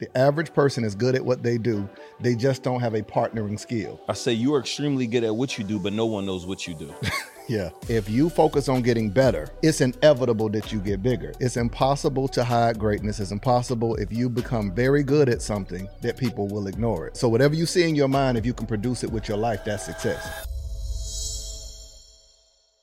The average person is good at what they do. They just don't have a partnering skill. I say you are extremely good at what you do, but no one knows what you do. Yeah. If you focus on getting better, it's inevitable that you get bigger. It's impossible to hide greatness. It's impossible if you become very good at something that people will ignore it. So, whatever you see in your mind, if you can produce it with your life, that's success.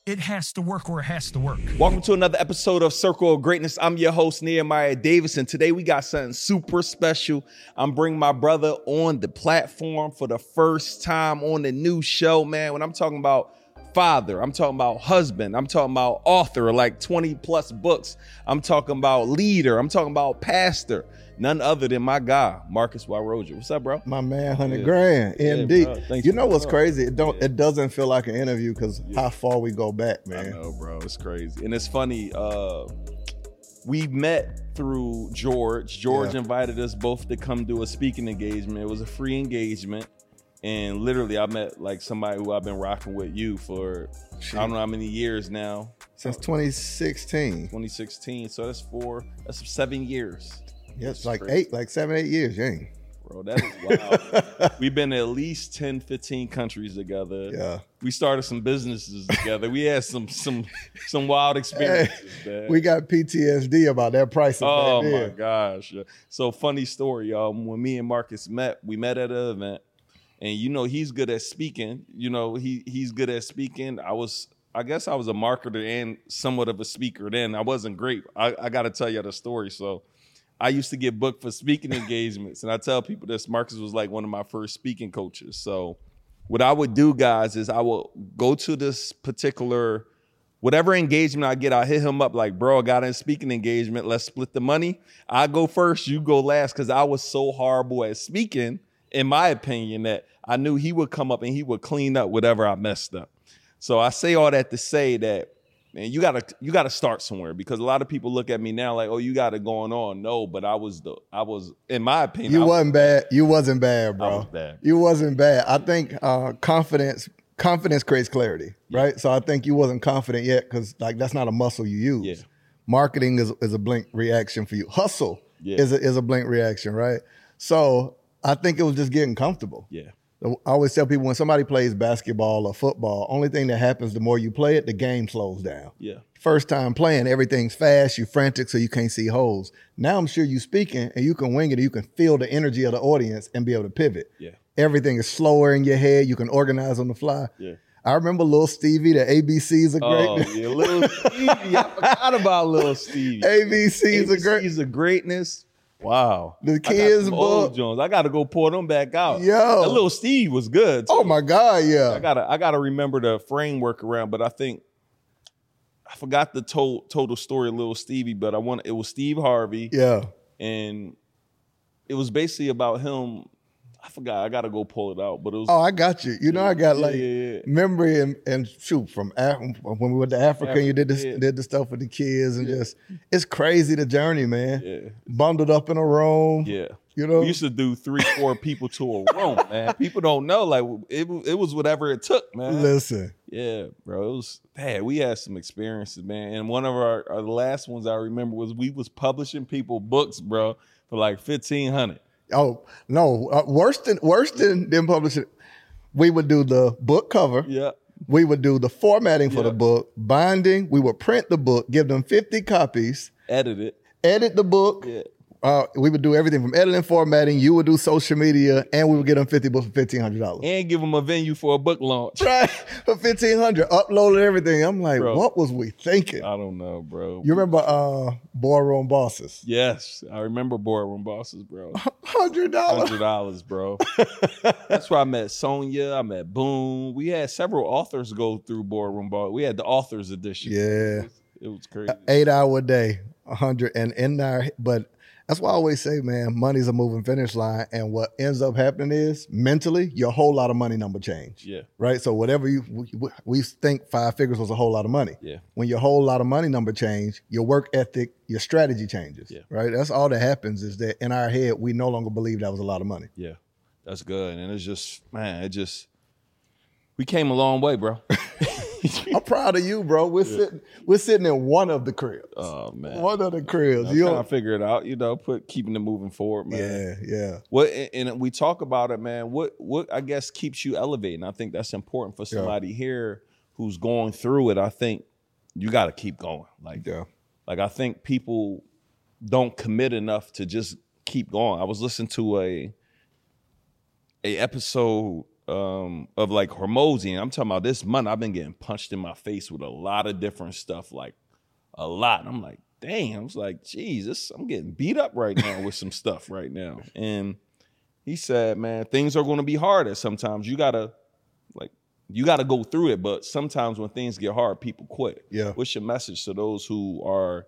It has to work or it has to work. Welcome to another episode of Circle of Greatness. I'm your host, Nehemiah Davis, and today we got something super special. I'm bringing my brother on the platform for the first time on the new show, man. When I'm talking about father, I'm talking about husband, I'm talking about author, like 20 plus books, I'm talking about leader, I'm talking about pastor. None other than my guy, Marcus Y. Rosier. What's up, bro? My man, hundred Yeah. grand, Yeah, MD. Thanks you know what's crazy? It don't. Yeah. It doesn't feel like an interview because how far we go back, man. I know, bro. It's crazy. And it's funny. Uh, we met through George. George Yeah. invited us both to come do a speaking engagement. It was a free engagement. And literally, I met like somebody who I've been rocking with you for I don't know how many years now. Since 2016, 2016. So that's four. That's seven years, yes, like crazy. eight, like seven, eight years, Yang. bro. That is wild. We've been at least 10, 15 countries together. Yeah. We started some businesses together. We had some some some wild experiences. man. We got PTSD about that price. Oh my gosh. So funny story, y'all. When me and Marcus met, we met at an event. And you know, he's good at speaking. You know, he he's good at speaking. I was I guess I was a marketer and somewhat of a speaker then. I wasn't great. I, I gotta tell you the story. So I used to get booked for speaking engagements. And I tell people this, Marcus was like one of my first speaking coaches. So what I would do, guys, is I will go to this particular whatever engagement I get, I hit him up like, bro, I got a speaking engagement. Let's split the money. I go first, you go last, because I was so horrible at speaking, in my opinion, that I knew he would come up and he would clean up whatever I messed up. So I say all that to say that man, you gotta you gotta start somewhere because a lot of people look at me now like, oh, you got it going on. No, but I was the I was in my opinion, You I, wasn't bad. You wasn't bad, bro. was bad. You wasn't bad. I think uh, confidence confidence creates clarity, right? So I think you wasn't confident yet because like that's not a muscle you use. Yeah. Marketing is, is a blink reaction for you. Hustle Yeah. is a, is a blink reaction, right? So I think it was just getting comfortable. Yeah. I always tell people when somebody plays basketball or football, only thing that happens the more you play it, the game slows down. Yeah. First time playing, everything's fast, you're frantic, so you can't see holes. Now I'm sure you speaking and you can wing it, and you can feel the energy of the audience and be able to pivot. Yeah. Everything is slower in your head. You can organize on the fly. Yeah. I remember little Stevie, the ABCs are great. Oh, yeah, little Stevie. I forgot about little Stevie. ABCs are great. He's a greatness. Wow. The kids old. Jones. I gotta go pour them back out. Yo. That little Steve was good. Oh my God, yeah. I gotta I gotta remember the framework around, but I think I forgot the to- total story of little Stevie, but I want it was Steve Harvey Yeah. and it was basically about him. I forgot. I gotta go pull it out, but it was Oh, I got you. You know, I got Yeah, like yeah, yeah. memory and, and shoot from Af- when we went to Africa. and you did this, did the stuff with the kids, and just it's crazy the journey, man. yeah, Bundled up in a room. yeah. You know, We used to do three, four people to a room, man. People don't know. Like it, it was whatever it took, man. listen. Yeah, bro. It was man, we had some experiences, man. And one of our, our the last ones I remember was we was publishing people books, bro, for like fifteen hundred. Oh no, uh, worse than worse than them publishing. We would do the book cover. Yeah. We would do the formatting for the book, binding. We would print the book, give them fifty copies, Edit it. edit the book. Yeah. Uh, we would do everything from editing, formatting. You would do social media, and we would get them fifty books for fifteen hundred dollars. And give them a venue for a book launch. Right for fifteen hundred, uploaded everything. I'm like, Bro. what was we thinking? I don't know, bro. You remember uh, boardroom bosses? Yes, I remember boardroom bosses, bro. Hundred dollars. Hundred dollars, bro. That's where I met Sonia. I met Boom. We had several authors go through boardroom boss. We had the authors edition. Yeah. it was, it was crazy. eight hour day, a hundred, and in there. But that's why I always say, man, money's a moving finish line, and what ends up happening is mentally, your whole lot of money number change. Yeah, Right. So whatever you we, we think five figures was a whole lot of money. yeah, When your whole lot of money number change, your work ethic, your strategy changes. Yeah. Right. That's all that happens is that in our head we no longer believe that was a lot of money. yeah. That's good. And it's just, man, it just we came a long way, bro. I'm proud of you, bro. We're sitting we're sitting in one of the cribs. Oh man. one of the cribs. You Trying to figure it out, you know, put keeping it moving forward, man. yeah, yeah. What and and we talk about it, man. What what I guess keeps you elevating? I think that's important for somebody here who's going through it. I think you got to keep going. Like Yeah. like I think people don't commit enough to just keep going. I was listening to a a episode um of like Hormozi, and I'm talking about this month. I've been getting punched in my face with a lot of different stuff, like a lot. And I'm like, damn, I was like, Jesus, I'm getting beat up right now with some stuff right now. And he said, man, things are gonna be harder sometimes. You gotta like you gotta go through it, but sometimes when things get hard, people quit. Yeah. What's your message to those who are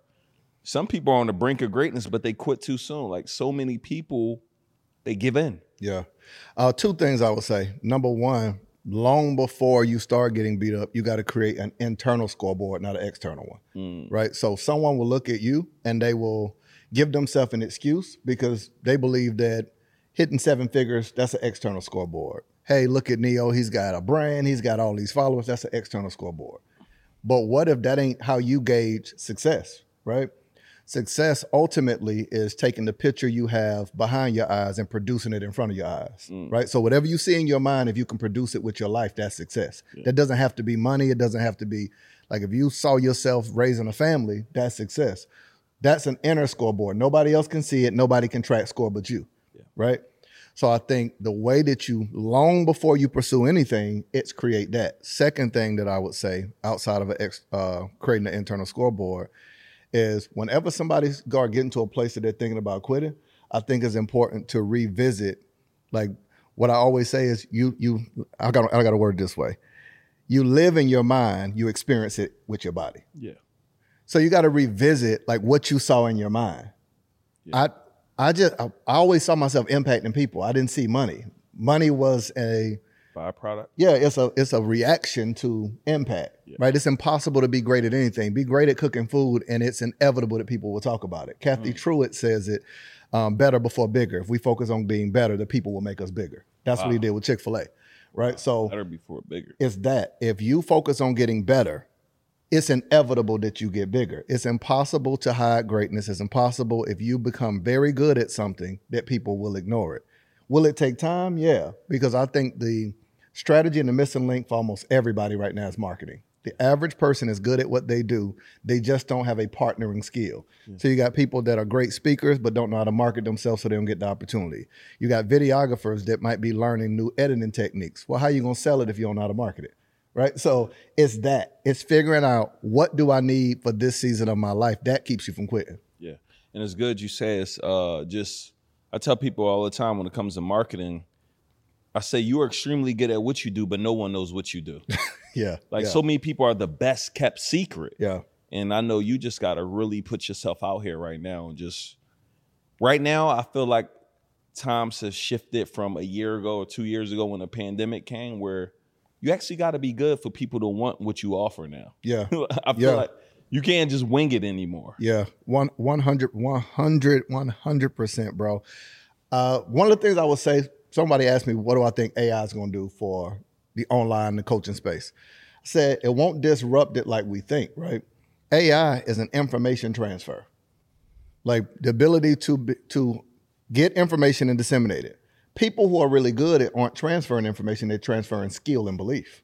some people are on the brink of greatness, but they quit too soon? Like so many people, they give in. Yeah. Uh, two things I would say. Number one, long before you start getting beat up, you got to create an internal scoreboard, not an external one. Right. So someone will look at you and they will give themselves an excuse because they believe that hitting seven figures, that's an external scoreboard. Hey, look at Neo. He's got a brand, he's got all these followers. That's an external scoreboard. But what if that ain't how you gauge success, right? Success ultimately is taking the picture you have behind your eyes and producing it in front of your eyes, right? So whatever you see in your mind, if you can produce it with your life, that's success. That doesn't have to be money. It doesn't have to be like if you saw yourself raising a family, that's success. That's an inner scoreboard. Nobody else can see it. Nobody can track score but you, right? So I think the way that you, long before you pursue anything, it's create that. Second thing that I would say outside of a ex, uh, creating an internal scoreboard is whenever somebody's got getting to a place that they're thinking about quitting, I think it's important to revisit. Like what I always say is, you you I got I got to word it this way: you live in your mind, you experience it with your body. Yeah. So you got to revisit like what you saw in your mind. I I just I, I always saw myself impacting people. I didn't see money. Money was a Byproduct. yeah, it's a it's a reaction to impact, right? It's impossible to be great at anything. Be great at cooking food, and it's inevitable that people will talk about it. Cathy Truett says it um, better before bigger. If we focus on being better, the people will make us bigger. That's what he did with Chick Fil A, right? So Better before bigger. it's that if you focus on getting better, it's inevitable that you get bigger. It's impossible to hide greatness. It's impossible if you become very good at something that people will ignore it. Will it take time? Yeah, because I think the strategy and the missing link for almost everybody right now is marketing. The average person is good at what they do. They just don't have a partnering skill. So you got people that are great speakers but don't know how to market themselves so they don't get the opportunity. You got videographers that might be learning new editing techniques. Well, how are you going to sell it if you don't know how to market it? Right? So it's that. It's figuring out what do I need for this season of my life. That keeps you from quitting. Yeah. And it's good you say it's uh just I tell people all the time when it comes to marketing, I say you are extremely good at what you do, but no one knows what you do. Yeah. Like yeah. so many people are the best kept secret. Yeah. And I know you just gotta really put yourself out here right now and just right now I feel like times have shifted from a year ago or two years ago when the pandemic came where you actually gotta be good for people to want what you offer now. Yeah. I feel Yeah. like you can't just wing it anymore. Yeah, one one hundred, one hundred, one hundred percent, bro. Uh, one of the things I would say, somebody asked me, what do I think AI is going to do for the online the coaching space? I said it won't disrupt it like we think, right? AI is an information transfer, like the ability to be, to get information and disseminate it. People who are really good at aren't transferring information; they're transferring skill and belief.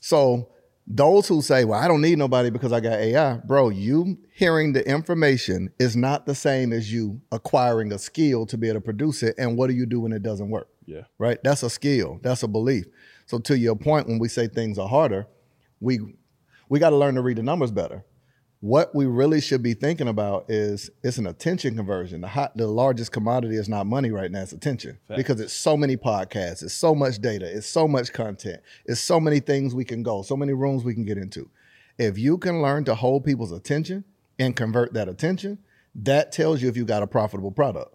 So those who say, "Well, I don't need nobody because I got AI," bro, you hearing the information is not the same as you acquiring a skill to be able to produce it. And what do you do when it doesn't work? Yeah. Right? That's a skill. That's a belief. So to your point, when we say things are harder, we we got to learn to read the numbers better. What we really should be thinking about is it's an attention conversion. The hot, the largest commodity is not money right now; it's attention because it's so many podcasts, it's so much data, it's so much content, it's so many things we can go, so many rooms we can get into. If you can learn to hold people's attention and convert that attention, that tells you if you got a profitable product.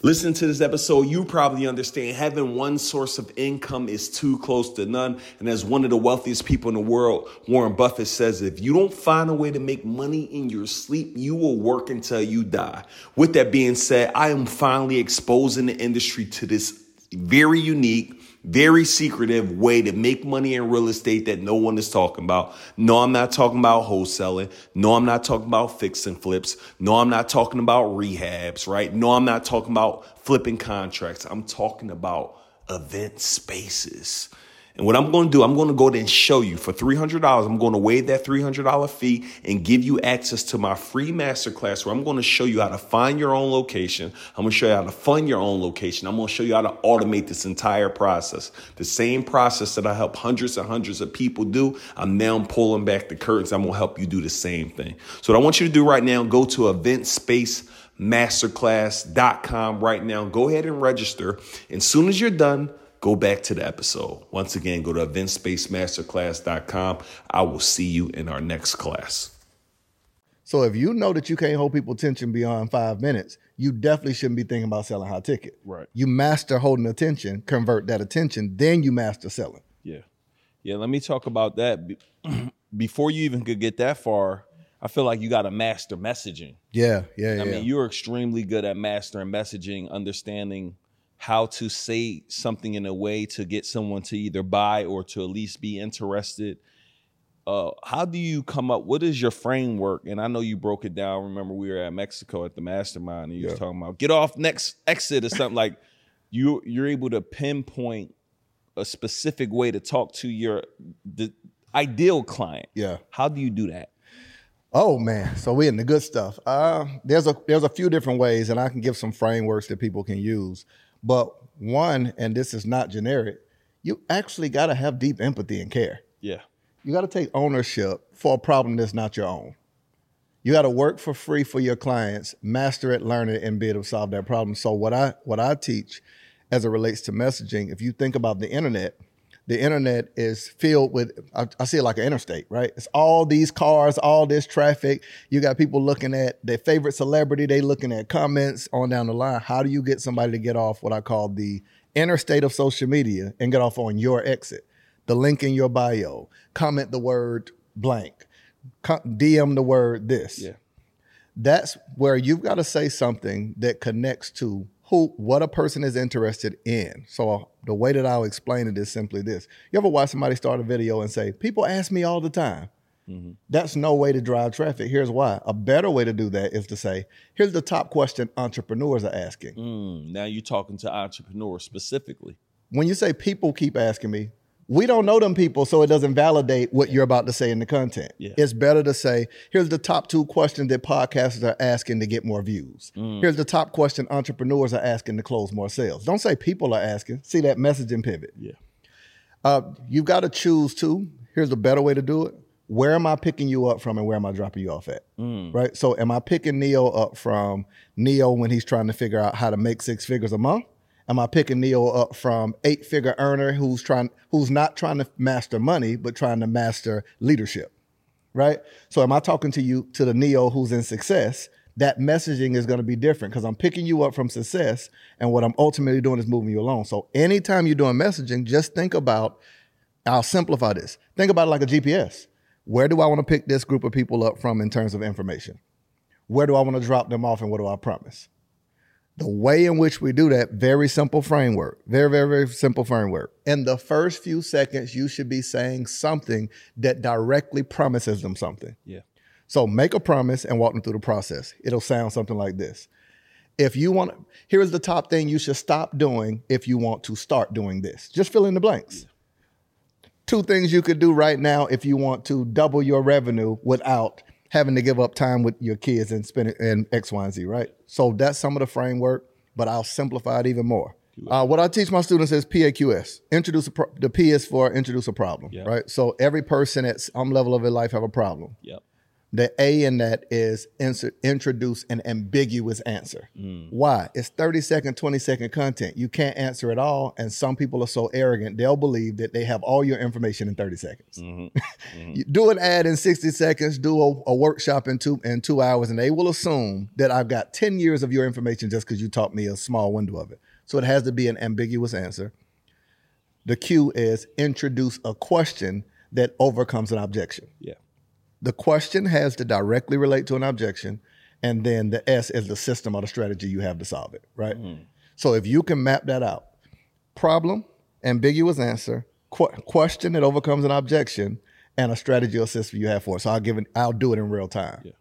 Listening to this episode, you probably understand having one source of income is too close to none. And as one of the wealthiest people in the world, Warren Buffett says, if you don't find a way to make money in your sleep, you will work until you die. With that being said, I am finally exposing the industry to this very unique, very secretive way to make money in real estate that no one is talking about. No, I'm not talking about wholesaling. No, I'm not talking about fix and flips. No, I'm not talking about rehabs, right? No, I'm not talking about flipping contracts. I'm talking about event spaces. And what I'm going to do, I'm going to go there and show you for $300. I'm going to waive that $300 fee and give you access to my free masterclass where I'm going to show you how to find your own location. I'm going to show you how to fund your own location. I'm going to show you how to automate this entire process. The same process that I help hundreds and hundreds of people do, I'm now pulling back the curtains. I'm going to help you do the same thing. So what I want you to do right now, go to event space masterclass.com right now. Go ahead and register. And as soon as you're done, go back to the episode. Once again, go to eventspacemasterclass.com. I will see you in our next class. So if you know that you can't hold people attention beyond five minutes, you definitely shouldn't be thinking about selling high ticket. Right. You master holding attention, convert that attention, then you master selling. Yeah. Yeah, let me talk about that. Before you even could get that far, I feel like you got to master messaging. Yeah, yeah, yeah. I mean, you're extremely good at mastering messaging, understanding how to say something in a way to get someone to either buy or to at least be interested. Uh, how do you come up? What is your framework? And I know you broke it down. Remember, we were at Mexico at the mastermind, and you Yeah. was talking about get off next exit or something like. You you're able to pinpoint a specific way to talk to your the ideal client. yeah. How do you do that? Oh man, so we're in the good stuff. Uh, there's a there's a few different ways, and I can give some frameworks that people can use. But one, and this is not generic, you actually got to have deep empathy and care. Yeah. You got to take ownership for a problem that's not your own. You got to work for free for your clients, master it, learn it, and be able to solve that problem. So what I what I teach, as it relates to messaging, if you think about the internet, the internet is filled with I, I see it like an interstate, right? It's all these cars, all this traffic. You got people looking at their favorite celebrity, they looking at comments on down the line. How do you get somebody to get off what I call the interstate of social media and get off on your exit? The link in your bio, comment the word blank, DM the word this Yeah. that's where you've got to say something that connects to who what a person is interested in. So the way that I'll explain it is simply this. You ever watch somebody start a video and say, "People ask me all the time." That's no way to drive traffic. Here's why. A better way to do that is to say, "Here's the top question entrepreneurs are asking." Mm, now you're talking to entrepreneurs specifically. When you say people keep asking me, we don't know them people, so it doesn't validate what you're about to say in the content. Yeah. It's better to say, here's the top two questions that podcasters are asking to get more views. Here's the top question entrepreneurs are asking to close more sales. Don't say people are asking. See that messaging pivot. Yeah. Uh, you've got to choose too. Here's a better way to do it. Where am I picking you up from and where am I dropping you off at? Right. So am I picking Neo up from Neo when he's trying to figure out how to make six figures a month? Am I picking Neo up from eight figure earner who's trying who's not trying to master money, but trying to master leadership? Right? So am I talking to you to the Neo who's in success? That messaging is going to be different because I'm picking you up from success, and what I'm ultimately doing is moving you along. So anytime you're doing messaging, just think about I'll simplify this. Think about it like a GPS. Where do I want to pick this group of people up from in terms of information? Where do I want to drop them off and what do I promise? The way in which we do that, very simple framework. Very, very, very simple framework. In the first few seconds, you should be saying something that directly promises them something. Yeah. So make a promise and walk them through the process. It'll sound something like this. If you want, here's the top thing you should stop doing if you want to start doing this. Just fill in the blanks. Two things you could do right now if you want to double your revenue without having to give up time with your kids and spend it in X, Y, and Z, right? So that's some of the framework, but I'll simplify it even more. Uh, what I teach my students is PAQS. Introduce a pro- the P is for introduce a problem, Yeah. right? So every person at some level of their life have a problem. Yep. The A in that is insert, introduce an ambiguous answer. Mm. Why? It's 30 second, 20 second content. You can't answer it all. And some people are so arrogant, they'll believe that they have all your information in 30 seconds. Mm-hmm. You do an ad in 60 seconds, do a, a workshop in two, in two hours, and they will assume that I've got 10 years of your information just because you taught me a small window of it. So it has to be an ambiguous answer. The Q is introduce a question that overcomes an objection Yeah. The question has to directly relate to an objection and then the s is the system or the strategy you have to solve it right so if you can map that out problem ambiguous answer, qu- question that overcomes an objection, and a strategy or system you have for it. So I'll give it, I'll do it in real time. Yeah.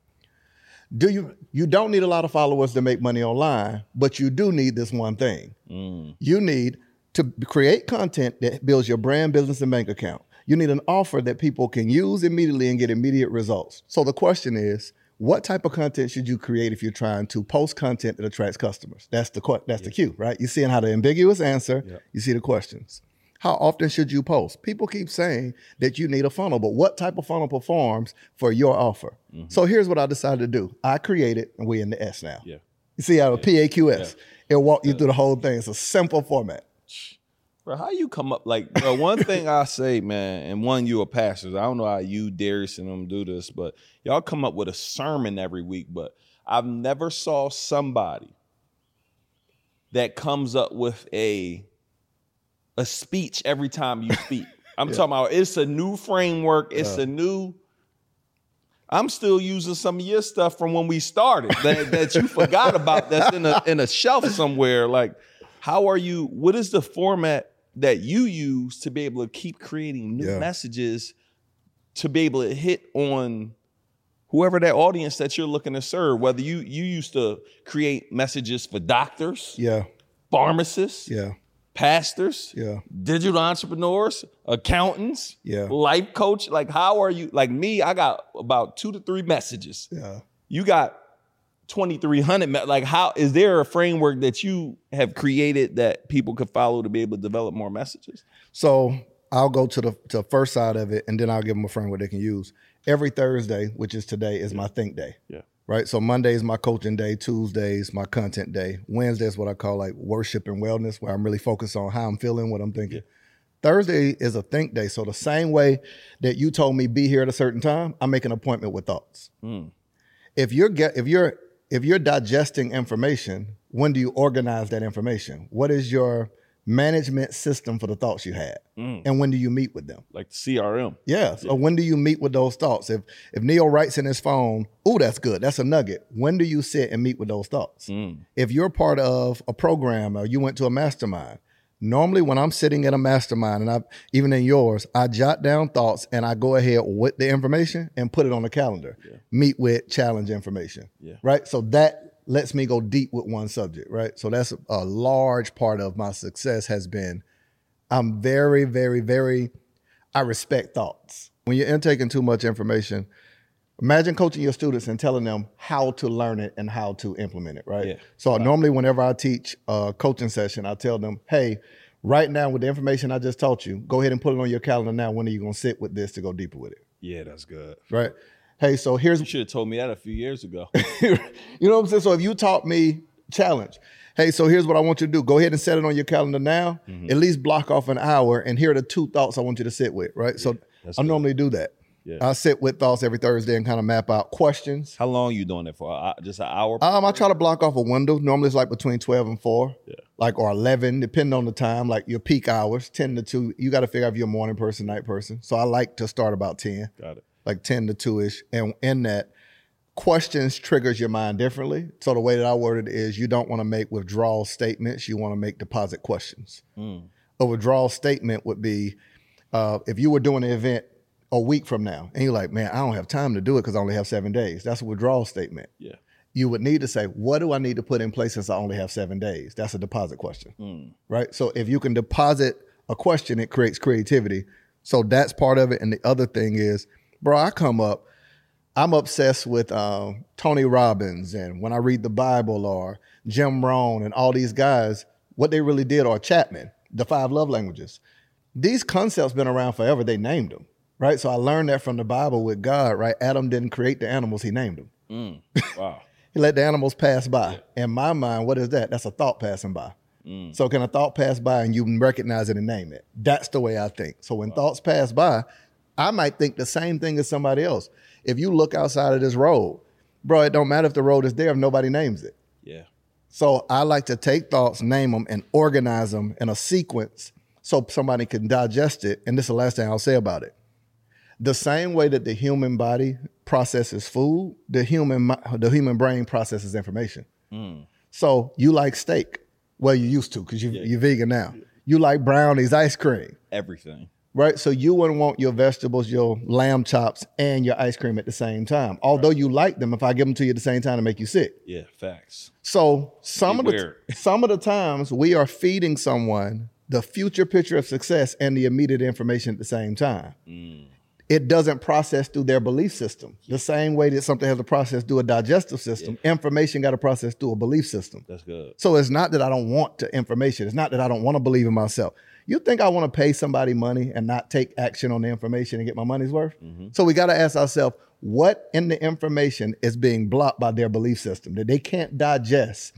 Do you you don't need a lot of followers to make money online, but you do need this one thing. Mm. You need to create content that builds your brand, business, and bank account. You need an offer that people can use immediately and get immediate results. So the question is, what type of content should you create if you're trying to post content that attracts customers? That's the que- that's the cue, right? You seeing how the ambiguous answer, you see the questions. How often should you post? People keep saying that you need a funnel, but what type of funnel performs for your offer? Mm-hmm. So here's what I decided to do. I created, and we in the S now. Yeah. You see how the PAQS, it'll walk you through the whole thing. It's a simple format. Bro, how you come up like bro, one thing I say, man, and one you a pastors. I don't know how you, Darius, and them do this, but y'all come up with a sermon every week. But I've never saw somebody that comes up with a a speech every time you speak. I'm talking about it's a new framework, it's a new I'm still using some of your stuff from when we started that, that you forgot about that's in a in a shelf somewhere. Like, how are you? What is the format that you use to be able to keep creating new Yeah. messages to be able to hit on whoever that audience that you're looking to serve? Whether you you used to create messages for doctors, Yeah, pharmacists, yeah, pastors, yeah. digital entrepreneurs, accountants, Yeah. life coach. Like, how are you? Like me, I got about two to three messages. Yeah. You got 2,300. Like, how is there a framework that you have created that people could follow to be able to develop more messages? So I'll go to the to the first side of it, and then I'll give them a framework they can use. Every Thursday, which is today, is my think day. Yeah. Right. So Monday is my coaching day. Tuesday is my content day. Wednesday is what I call like worship and wellness, where I'm really focused on how I'm feeling, what I'm thinking. Thursday is a think day. So the same way that you told me be here at a certain time, I make an appointment with thoughts. Hmm. If you're get if you're if you're digesting information, when do you organize that information? What is your management system for the thoughts you had? Mm. And when do you meet with them? Like the CRM. Yeah. So when do you meet with those thoughts? If if Neo writes in his phone, oh, that's good. That's a nugget. When do you sit and meet with those thoughts? Mm. If you're part of a program or you went to a mastermind, normally when I'm sitting in a mastermind and I've even in yours, I jot down thoughts and I go ahead with the information and put it on the calendar. Meet with challenge information. Yeah. Right. So that lets me go deep with one subject. Right. So that's a large part of my success has been I'm very, very, very, I respect thoughts. When you're intaking too much information, imagine coaching your students and telling them how to learn it and how to implement it, right? Yeah. So normally whenever I teach a coaching session, I tell them, hey, right now with the information I just taught you, go ahead and put it on your calendar now. When are you gonna sit with this to go deeper with it? Yeah, that's good. Right? Hey, so here's You should have told me that a few years ago. you know what I'm saying? So if you taught me challenge, hey, so here's what I want you to do. Go ahead and set it on your calendar now. Mm-hmm. At least block off an hour, and here are the two thoughts I want you to sit with. Right. so I normally do that. Yeah. I sit with thoughts every Thursday and kind of map out questions. How long you doing it for? Uh, Just an hour? Um, I try to block off a window. Normally it's like between 12 and 4. Yeah. Like or 11, depending on the time, like your peak hours, 10 to 2. You got to figure out if you're a morning person, night person. So I like to start about 10 Got it. like 10 to 2ish and in that questions triggers your mind differently so the way that i word it is you don't want to make withdrawal statements you want to make deposit questions a withdrawal statement would be uh, if you were doing an event a week from now. And you're like man i don't have time to do it because i only have seven days. That's a withdrawal statement. Yeah. you would need to say what do i need to put in place since i only have seven days? That's a deposit question. Right? So if you can deposit a question it creates creativity. So that's part of it. And the other thing is bro i come up I'm obsessed with um, Tony Robbins, and when I read the Bible, or Jim Rohn, and all these guys, what they really did, or Chapman, the five love languages. These concepts been around forever. They named them, right? So I learned that from the Bible with God, right? Adam didn't create the animals; he named them. Mm, wow. He let the animals pass by. In my mind, what is that? That's a thought passing by. Mm. So can a thought pass by and you recognize it and name it? That's the way I think. So when thoughts pass by, I might think the same thing as somebody else. If you look outside of this road, bro, it don't matter if the road is there if nobody names it. Yeah. So I like to take thoughts, name them, and organize them in a sequence so somebody can digest it. And this is the last thing I'll say about it. The same way that the human body processes food, the human the human brain processes information. Mm. So you like steak. Well, you used to because you, you're vegan now. You like brownies, ice cream, Everything. right? So you wouldn't want your vegetables, your lamb chops, and your ice cream at the same time. Although you like them, if I give them to you at the same time, to make you sick. Yeah, facts. So some of the some of the times we are feeding someone the future picture of success and the immediate information at the same time. Mm. It doesn't process through their belief system. The same way that something has to process through a digestive system, information got to process through a belief system. That's good. So it's not that I don't want the information. It's not that I don't want to believe in myself. You think I want to pay somebody money and not take action on the information and get my money's worth? Mm-hmm. So we got to ask ourselves what in the information is being blocked by their belief system that they can't digest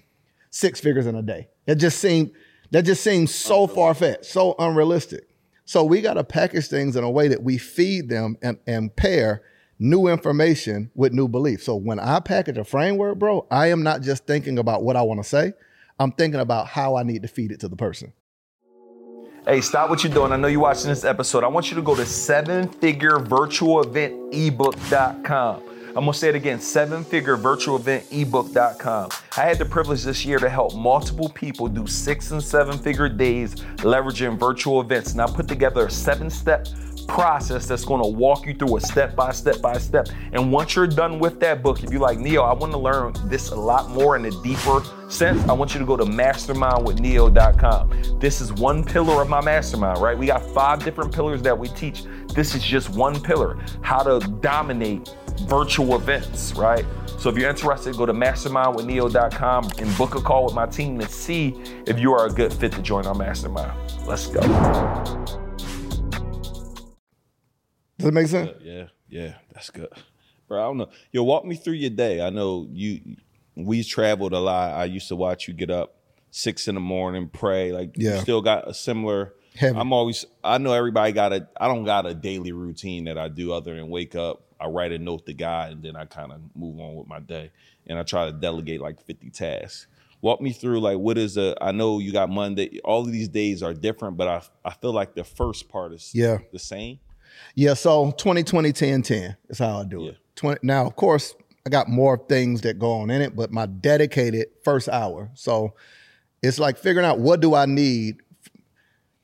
six figures in a day. That just seemed that just seems so far fetched, so unrealistic. So we got to package things in a way that we feed them and, and pair new information with new beliefs. So when I package a framework, bro, I am not just thinking about what I want to say. I'm thinking about how I need to feed it to the person. Hey, stop what you're doing. I know you're watching this episode. I want you to go to sevenfigurevirtualeventebook.com. I'm gonna say it again, seven figure virtual event sevenfigurevirtualeventebook.com. I had the privilege this year to help multiple people do six and seven figure days leveraging virtual events. And I put together a seven step process that's going to walk you through a step by step by step. And once you're done with that book, if you're like, Neo, I want to learn this a lot more in a deeper sense, I want you to go to mastermindwithneo.com. This is one pillar of my mastermind, right? We got five different pillars that we teach. This is just one pillar how to dominate virtual events, right? So if you're interested, go to mastermindwithneo.com and book a call with my team and see if you are a good fit to join our mastermind. Let's go. Does that make sense? Yeah, yeah, that's good. Bro, I don't know. Yo, walk me through your day. I know you we traveled a lot. I used to watch you get up six in the morning, pray. Like Yeah. you still got a similar Heavy. I'm always I know everybody got a I don't got a daily routine that I do other than wake up, I write a note to God, and then I kind of move on with my day. And I try to delegate like 50 tasks. Walk me through like what is a I know you got Monday, all of these days are different, but I I feel like the first part is Yeah. the same. Yeah, so 2020 10 10 is how I do Yeah. it. 20 now, of course, I got more things that go on in it, but my dedicated first hour. So it's like figuring out what do I need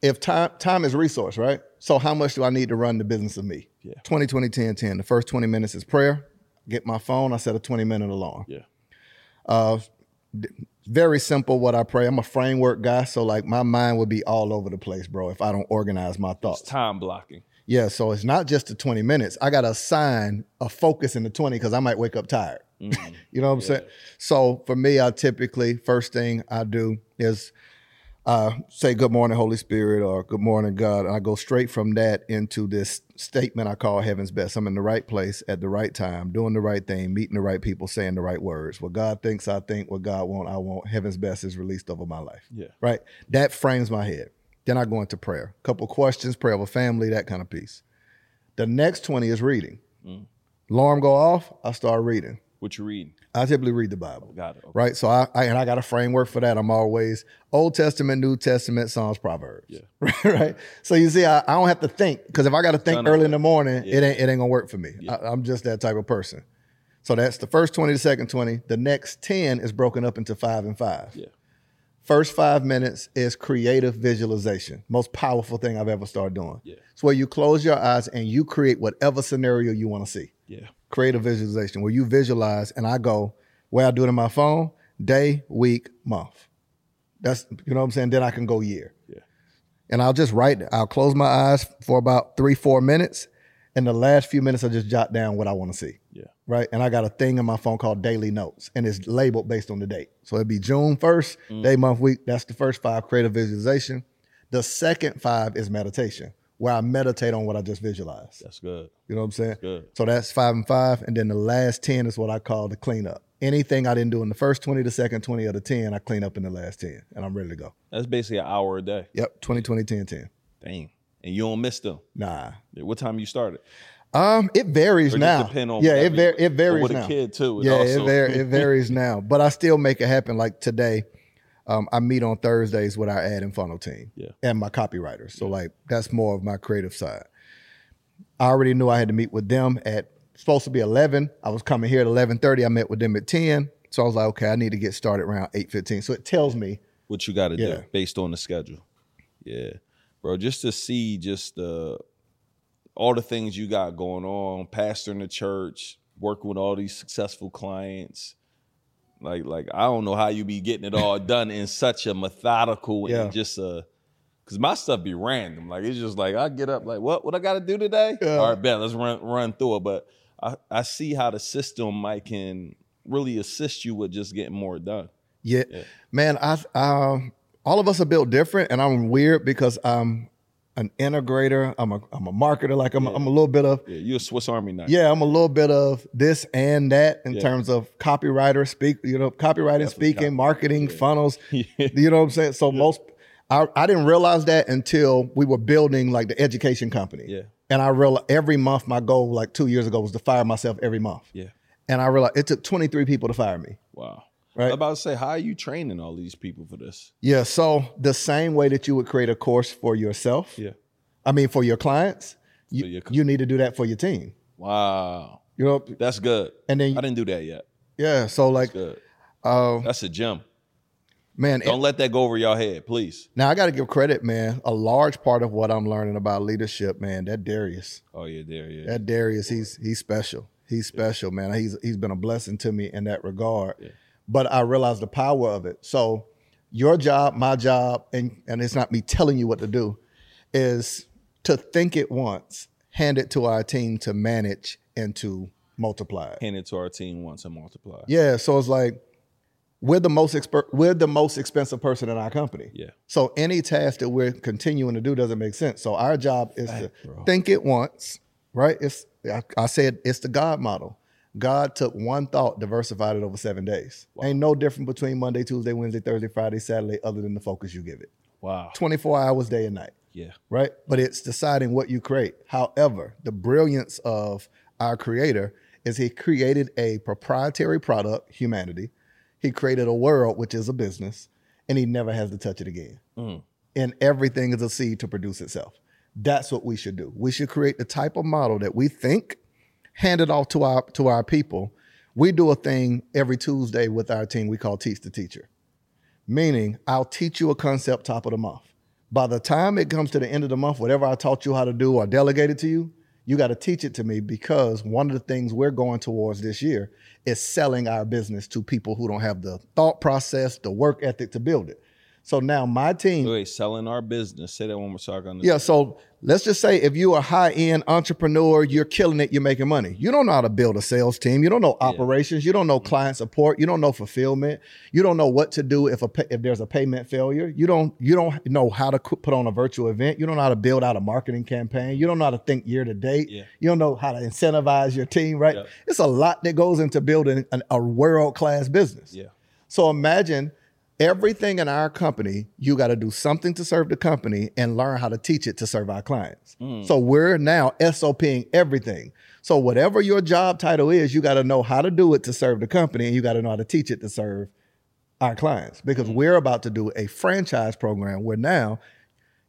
if time time is resource, right? So how much do I need to run the business of me? Yeah. 2020 10 10. The first 20 minutes is prayer. Get my phone, I set a 20 minute alarm. Yeah. Uh, Very simple what I pray. I'm a framework guy, so like my mind would be all over the place, bro, if I don't organize my thoughts. It's time blocking. Yeah, so it's not just the 20 minutes. I got to assign a focus in the 20 because I might wake up tired. you know what I'm saying? So for me, I typically, first thing I do is uh, say, Good morning, Holy Spirit, or Good morning, God. And I go straight from that into this statement I call Heaven's Best. I'm in the right place at the right time, doing the right thing, meeting the right people, saying the right words. What God thinks, I think. What God want, I want. Heaven's Best is released over my life Yeah. right? That frames my head. Then I go into prayer. Couple questions, prayer of a family, that kind of piece. The next 20 is reading. Mm. Alarm go off, I start reading. What you reading? I typically read the Bible. Got it. Okay. Right. So I, I and I got a framework for that. I'm always Old Testament, New Testament, Psalms, Proverbs. Yeah. right. So you see, I, I don't have to think because if I got to think early in the morning, Yeah. it ain't it ain't gonna work for me. I, I'm just that type of person. So that's the first 20, the second 20. The next 10 is broken up into five and five. Yeah. First five minutes is creative visualization. Most powerful thing I've ever started doing. Yeah. It's where you close your eyes and you create whatever scenario you want to see. Yeah. Creative visualization, where you visualize and I go, where I do it in my phone, day, week, month. That's you know what I'm saying? Then I can go year. Yeah. And I'll just write, I'll close my eyes for about three, four minutes. And the last few minutes I just jot down what I want to see Yeah. right? And I got a thing in my phone called Daily Notes, and it's labeled based on the date. So it'd be June 1st, Mm. day, month, week. That's the first five creative visualization. The second five is meditation, where I meditate on what I just visualized. That's good. You know what I'm saying? good. So that's five and five. And then the last 10 is what I call the cleanup. Anything I didn't do in the first 20, the second 20, or the 10, I clean up in the last 10, and I'm ready to go. That's basically an hour a day. Yep, 20, 20, 10, 10. Dang. And you don't miss them. Nah. What time you started? Um, it varies Or now. depend on yeah, it, var- it varies with a kid, too, Yeah, it, var- it varies now, but I still make it happen. Like today, um, I meet on Thursdays with our ad and funnel team Yeah. and my copywriters. So like that's more of my creative side. I already knew I had to meet with them at supposed to be eleven. I was coming here at eleven thirty. I met with them at ten. So I was like, okay, I need to get started around eight fifteen. So it tells me What you got to Yeah. do based on the schedule. Yeah, bro. Just to see just the all the things you got going on, pastoring the church, working with all these successful clients. Like, like I don't know how you be getting it all done in such a methodical Yeah. and just a. Cause my stuff be random. Like it's just like I get up, like what what I got to do today? Yeah. All right, bet let's run run through it. But I I see how the system might can really assist you with just getting more done. Yeah, man. I um, all of us are built different, and I'm weird because I'm an integrator. I'm a I'm a marketer. Like I'm, I'm a little bit of Yeah, you a Swiss Army knife. yeah. I'm a little bit of this and that in Yeah. terms of copywriter, speak. You know, copywriting, speaking, copy. marketing, funnels. Yeah. You know what I'm saying? So most. I, I didn't realize that until we were building like the education company. Yeah. And I realized every month my goal like two years ago was to fire myself every month. yeah. And I realized it took 23 people to fire me. Wow. Right. About to say, how are you training all these people for this? Yeah. So the same way that you would create a course for yourself, Yeah. I mean, for your clients, you, your- you need to do that for your team. Wow. You know, That's good. and then I didn't do that yet. yeah. So like, Good. uh, That's a gem. man, Don't let that go over your head, please. now I got to give credit, man. A large part of what I'm learning about leadership, man, that Darius, Oh yeah, Darius. that Darius, he's he's special. He's special, man. He's he's been a blessing to me in that regard. But I realized the power of it. So your job, my job, and and it's not me telling you what to do, is to think it once, hand it to our team to manage and to multiply it. Hand it to our team once and multiply. Yeah. So it's like we're the most expert, we're the most expensive person in our company. Yeah. So any task that we're continuing to do doesn't make sense. So our job is to bro. think it once, right? It's I, I said it's the God model. God took one thought, diversified it over seven days. Ain't no different between Monday, Tuesday, Wednesday, Thursday, Friday, Saturday, other than the focus you give it. Wow. 24 hours, day and night Yeah. right? But it's deciding what you create. However, the brilliance of our creator is he created a proprietary product, humanity. He created a world, which is a business, and he never has to touch it again. Mm. And everything is a seed to produce itself. That's what we should do. We should create the type of model that we think, hand it off to our to our people. We do a thing every Tuesday with our team we call Teach the Teacher meaning I'll teach you a concept top of the month. By the time it comes to the end of the month, whatever I taught you how to do or delegated to you, you got to teach it to me because one of the things we're going towards this year is selling our business to people who don't have the thought process, the work ethic to build it. So now my team, Wait, selling our business. Say that one more time. yeah. So let's just say if you're a high end entrepreneur, you're killing it, you're making money. You don't know how to build a sales team. You don't know operations. You don't know mm-hmm. client support. You don't know fulfillment. You don't know what to do if a if there's a payment failure. You don't you don't know how to put on a virtual event. You don't know how to build out a marketing campaign. You don't know how to think year to date. Yeah. You don't know how to incentivize your team. Right? It's a lot that goes into building an, a world class business. Yeah. So imagine everything in our company, you got to do something to serve the company and learn how to teach it to serve our clients. Mm. So we're now SOPing everything. So whatever your job title is, you got to know how to do it to serve the company and you got to know how to teach it to serve our clients. Because mm. we're about to do a franchise program where now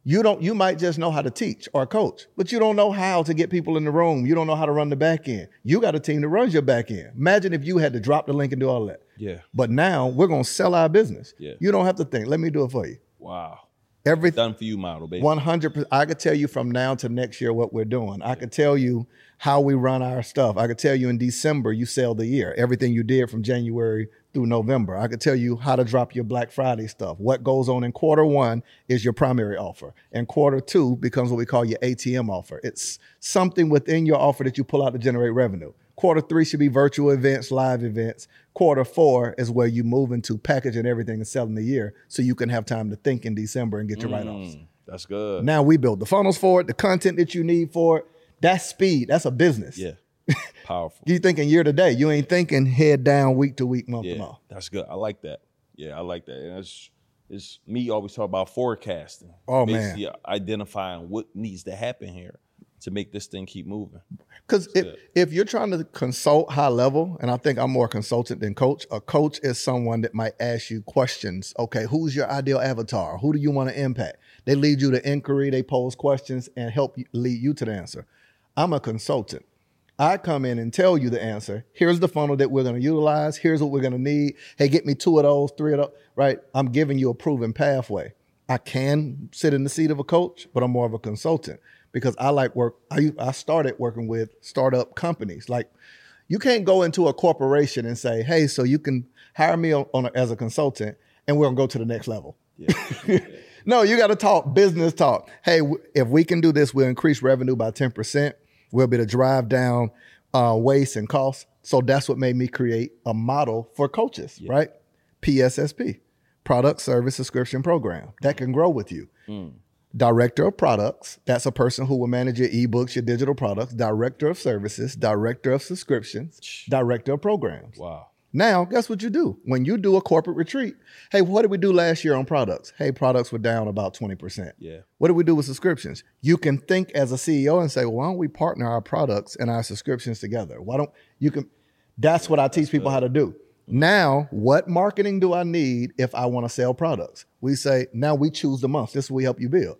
you don't you might just know how to teach or coach but you don't know how to get people in the room. You don't know how to run the back end. You got a team that runs your back end. Imagine if you had to drop the link and do all that Yeah. but now we're going to sell our business. Yeah. you don't have to think. Let me do it for you. Wow. everything Done for you model, baby. 100% i could tell you from now to next year what we're doing. I could tell you how we run our stuff. I could tell you in december you sell the year everything you did from january through november. I could tell you how to drop your black friday stuff. What goes on in quarter one is your primary offer. And quarter two becomes what we call your atm offer. It's something within your offer that you pull out to generate revenue. Quarter three should be virtual events live events quarter four is where you move into packaging everything and selling the year so you can have time to think in december and get your write-offs Mm, that's good. now we build the funnels for it, the content that you need for it. That's speed. That's a business. Yeah. Powerful. You thinking year to day. You ain't thinking head down week to week, month to month. That's good. I like that. Yeah, I like that. And it's it's me always talk about forecasting. Oh, man. Identifying what needs to happen here to make this thing keep moving. Because if, if you're trying to consult high level, and I think I'm more consultant than coach, a coach is someone that might ask you questions. Okay, who's your ideal avatar? Who do you want to impact? They lead you to inquiry, they pose questions and help lead you to the answer. I'm a consultant. I come in and tell you the answer. Here's the funnel that we're going to utilize. Here's what we're going to need. Hey, get me two of those, three of those, right? I'm giving you a proven pathway. I can sit in the seat of a coach, but I'm more of a consultant because I like work. I I started working with startup companies. Like you can't go into a corporation and say, "Hey, so you can hire me on, on a, as a consultant, and we're gonna go to the next level." Yeah. no, you got to talk business talk. Hey, w- if we can do this, we'll increase revenue by ten percent. We'll be able to drive down uh, waste and costs. So that's what made me create a model for coaches, yeah. right? PSSP, Product Service Subscription Program, that can grow with you. Mm. Director of Products, that's a person who will manage your ebooks, your digital products. Director of Services, Director of Subscriptions, Director of Programs. Wow. Now, guess what you do? When you do a corporate retreat, hey, what did we do last year on products? Hey, products were down about 20%. Yeah. What did we do with subscriptions? You can think as a CEO and say, well, why don't we partner our products and our subscriptions together? Why don't you can that's what I teach people how to do. Now, what marketing do I need if I want to sell products? We say, now we choose the month. This is what we help you build.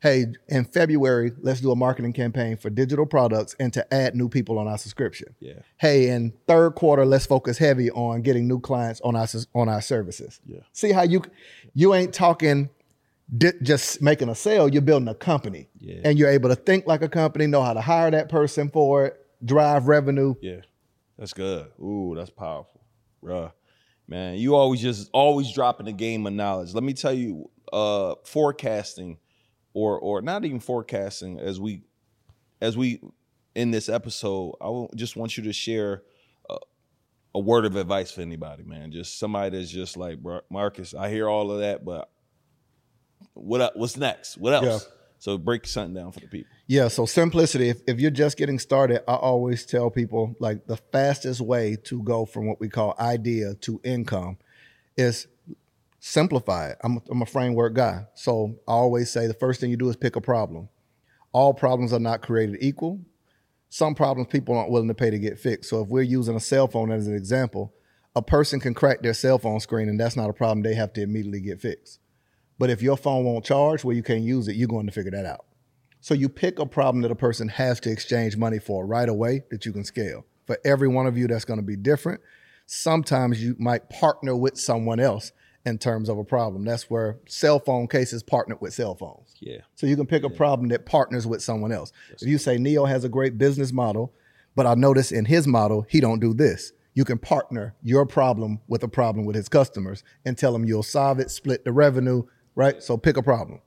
Hey, in February, let's do a marketing campaign for digital products and to add new people on our subscription. Yeah. Hey, in third quarter, let's focus heavy on getting new clients on our on our services. Yeah. See how you you ain't talking di- just making a sale. You're building a company, yeah. and you're able to think like a company, know how to hire that person for it, drive revenue. Yeah. That's good. Ooh, that's powerful, bruh. Man, you always just always dropping the game of knowledge. Let me tell you, uh, forecasting, or or not even forecasting, as we as we in this episode, I just want you to share a, a word of advice for anybody, man. Just somebody that's just like Marcus. I hear all of that, but what what's next? What else? Yeah. So break something down for the people. Yeah. So simplicity. If, if you're just getting started, I always tell people like the fastest way to go from what we call idea to income is simplify it. I'm, I'm a framework guy. So I always say the first thing you do is pick a problem. All problems are not created equal. Some problems people aren't willing to pay to get fixed. So if we're using a cell phone as an example, a person can crack their cell phone screen and that's not a problem they have to immediately get fixed. But if your phone won't charge where you can't use it, you're going to figure that out. So you pick a problem that a person has to exchange money for right away that you can scale. For every one of you, that's going to be different. Sometimes you might partner with someone else in terms of a problem. That's where cell phone cases partner with cell phones. Yeah. So you can pick a problem that partners with someone else. That's if you say Neo has a great business model, but I notice in his model he don't do this. You can partner your problem with a problem with his customers and tell him you'll solve it, split the revenue, right? So pick a problem.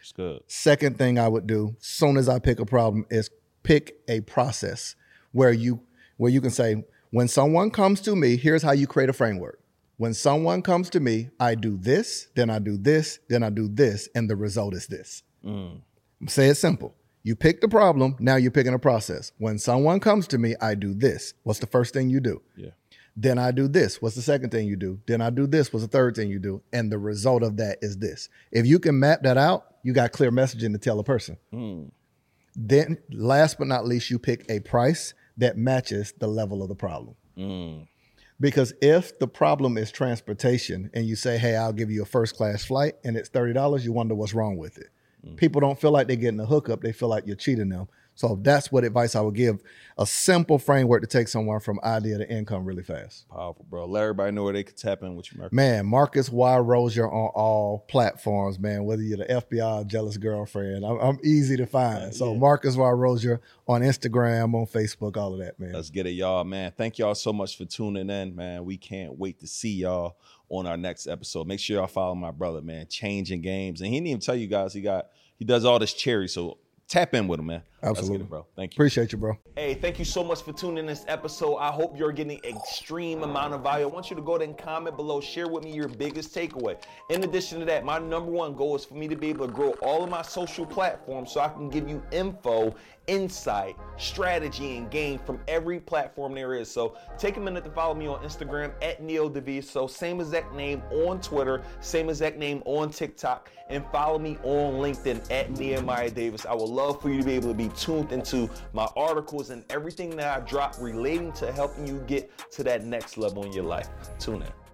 It's good. Second thing I would do, soon as I pick a problem, is pick a process where you where you can say, when someone comes to me, here's how you create a framework. When someone comes to me, I do this, then I do this, then I do this, and the result is this. Mm. Say it simple. You pick the problem, now you're picking a process. When someone comes to me, I do this. What's the first thing you do? Yeah. Then I do this. What's the second thing you do? Then I do this. What's the third thing you do? And the result of that is this. If you can map that out, you got clear messaging to tell a person. Mm. Then, last but not least, you pick a price that matches the level of the problem. Mm. Because if the problem is transportation and you say, hey, I'll give you a first class flight and it's $30, you wonder what's wrong with it. Mm. People don't feel like they're getting a hookup, they feel like you're cheating them. So that's what advice I would give. A simple framework to take someone from idea to income really fast. Powerful, bro. Let everybody know where they can tap in with you, Marcus. Man, Marcus Y. Rosier on all platforms, man. Whether you're the FBI jealous girlfriend, I'm, I'm easy to find. So yeah. Marcus Y. Rosier on Instagram, on Facebook, all of that, man. Let's get it, y'all, man. Thank y'all so much for tuning in, man. We can't wait to see y'all on our next episode. Make sure y'all follow my brother, man. Changing games, and he didn't even tell you guys he got he does all this cherry. So tap in with him, man. Absolutely, it, bro. Thank you. Appreciate you, bro. Hey, thank you so much for tuning in this episode. I hope you're getting extreme amount of value. I want you to go ahead and comment below. Share with me your biggest takeaway. In addition to that, my number one goal is for me to be able to grow all of my social platforms so I can give you info insight, strategy, and game from every platform there is. So take a minute to follow me on Instagram at Neo So same exact name on Twitter, same exact name on TikTok, and follow me on LinkedIn at Nehemiah Davis. I would love for you to be able to tuned into my articles and everything that I drop relating to helping you get to that next level in your life. Tune in.